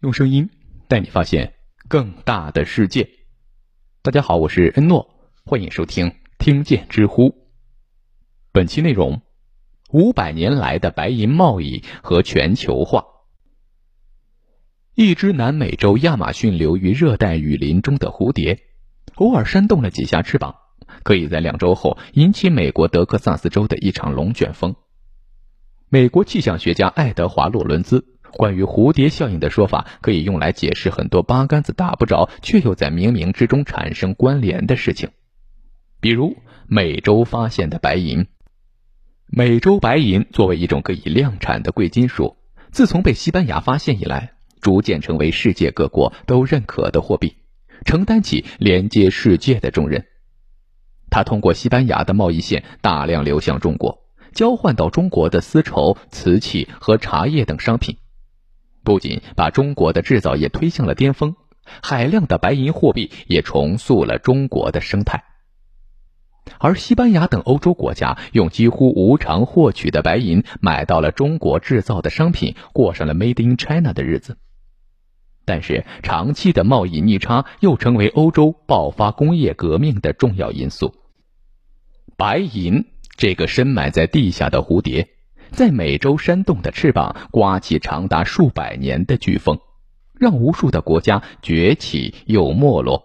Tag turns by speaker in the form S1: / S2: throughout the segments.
S1: 用声音带你发现更大的世界。大家好，我是恩诺，欢迎收听听见知乎。本期内容：五百年来的白银贸易和全球化。一只南美洲亚马逊流域热带雨林中的蝴蝶，偶尔扇动了几下翅膀，可以在两周后引起美国德克萨斯州的一场龙卷风。美国气象学家爱德华·洛伦兹。关于蝴蝶效应的说法，可以用来解释很多八竿子打不着却又在冥冥之中产生关联的事情，比如美洲发现的白银。美洲白银作为一种可以量产的贵金属，自从被西班牙发现以来，逐渐成为世界各国都认可的货币，承担起连接世界的重任。它通过西班牙的贸易线大量流向中国，交换到中国的丝绸、瓷器和茶叶等商品。不仅把中国的制造业推向了巅峰，海量的白银货币也重塑了中国的生态。而西班牙等欧洲国家用几乎无偿获取的白银买到了中国制造的商品，过上了 Made in China 的日子。但是，长期的贸易逆差又成为欧洲爆发工业革命的重要因素。白银这个深埋在地下的蝴蝶。在美洲扇动的翅膀，刮起长达数百年的飓风，让无数的国家崛起又没落，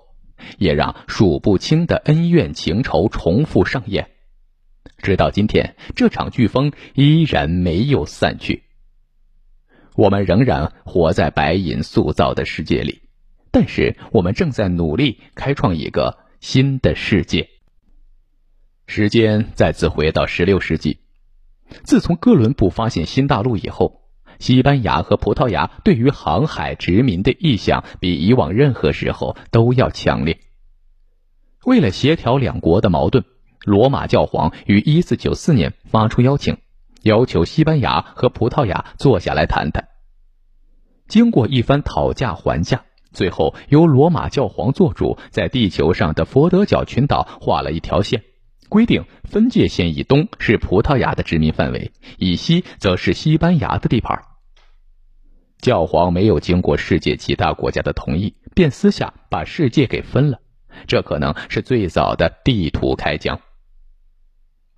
S1: 也让数不清的恩怨情仇重复上演。直到今天，这场飓风依然没有散去。我们仍然活在白银塑造的世界里，但是我们正在努力开创一个新的世界。时间再次回到十六世纪。自从哥伦布发现新大陆以后，西班牙和葡萄牙对于航海殖民的意向比以往任何时候都要强烈。为了协调两国的矛盾，罗马教皇于1494年发出邀请，要求西班牙和葡萄牙坐下来谈谈。经过一番讨价还价，最后由罗马教皇做主，在地球上的佛得角群岛画了一条线。规定分界线以东是葡萄牙的殖民范围，以西则是西班牙的地盘。教皇没有经过世界其他国家的同意，便私下把世界给分了，这可能是最早的地图开疆。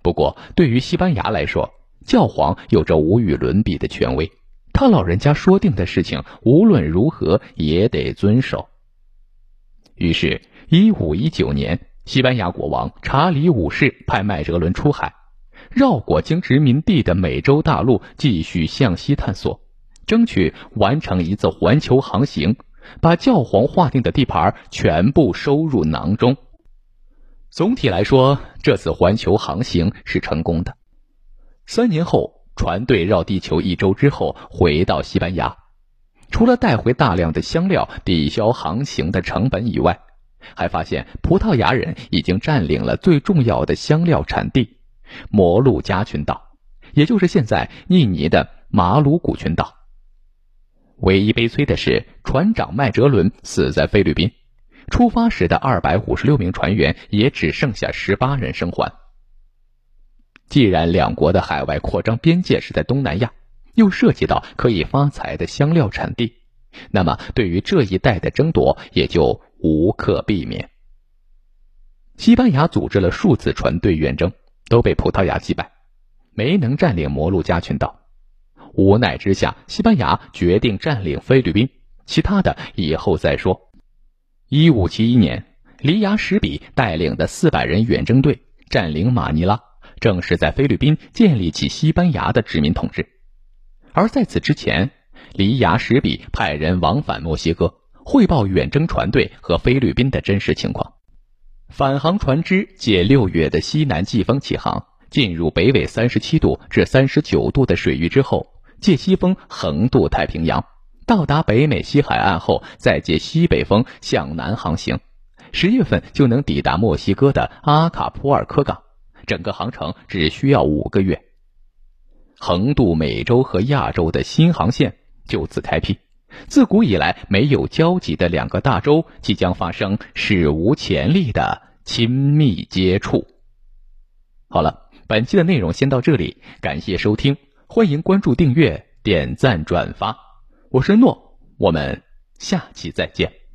S1: 不过，对于西班牙来说，教皇有着无与伦比的权威，他老人家说定的事情，无论如何也得遵守。于是，一五一九年。西班牙国王查理五世派麦哲伦出海，绕过经殖民地的美洲大陆，继续向西探索，争取完成一次环球航行，把教皇划定的地盘全部收入囊中。总体来说，这次环球航行是成功的。三年后，船队绕地球一周之后回到西班牙，除了带回大量的香料抵消航行的成本以外，还发现葡萄牙人已经占领了最重要的香料产地——摩鹿加群岛，也就是现在印尼的马鲁古群岛。唯一悲催的是，船长麦哲伦死在菲律宾，出发时的二百五十六名船员也只剩下十八人生还。既然两国的海外扩张边界是在东南亚，又涉及到可以发财的香料产地，那么对于这一带的争夺也就。无可避免。西班牙组织了数次船队远征，都被葡萄牙击败，没能占领摩鹿加群岛。无奈之下，西班牙决定占领菲律宾，其他的以后再说。一五七一年，黎牙什比带领的四百人远征队占领马尼拉，正式在菲律宾建立起西班牙的殖民统治。而在此之前，黎牙什比派人往返墨西哥。汇报远征船队和菲律宾的真实情况。返航船只借六月的西南季风起航，进入北纬三十七度至三十九度的水域之后，借西风横渡太平洋，到达北美西海岸后，再借西北风向南航行，十月份就能抵达墨西哥的阿卡普尔科港。整个航程只需要五个月。横渡美洲和亚洲的新航线就此开辟。自古以来没有交集的两个大洲即将发生史无前例的亲密接触。好了，本期的内容先到这里，感谢收听，欢迎关注、订阅、点赞、转发。我是诺，我们下期再见。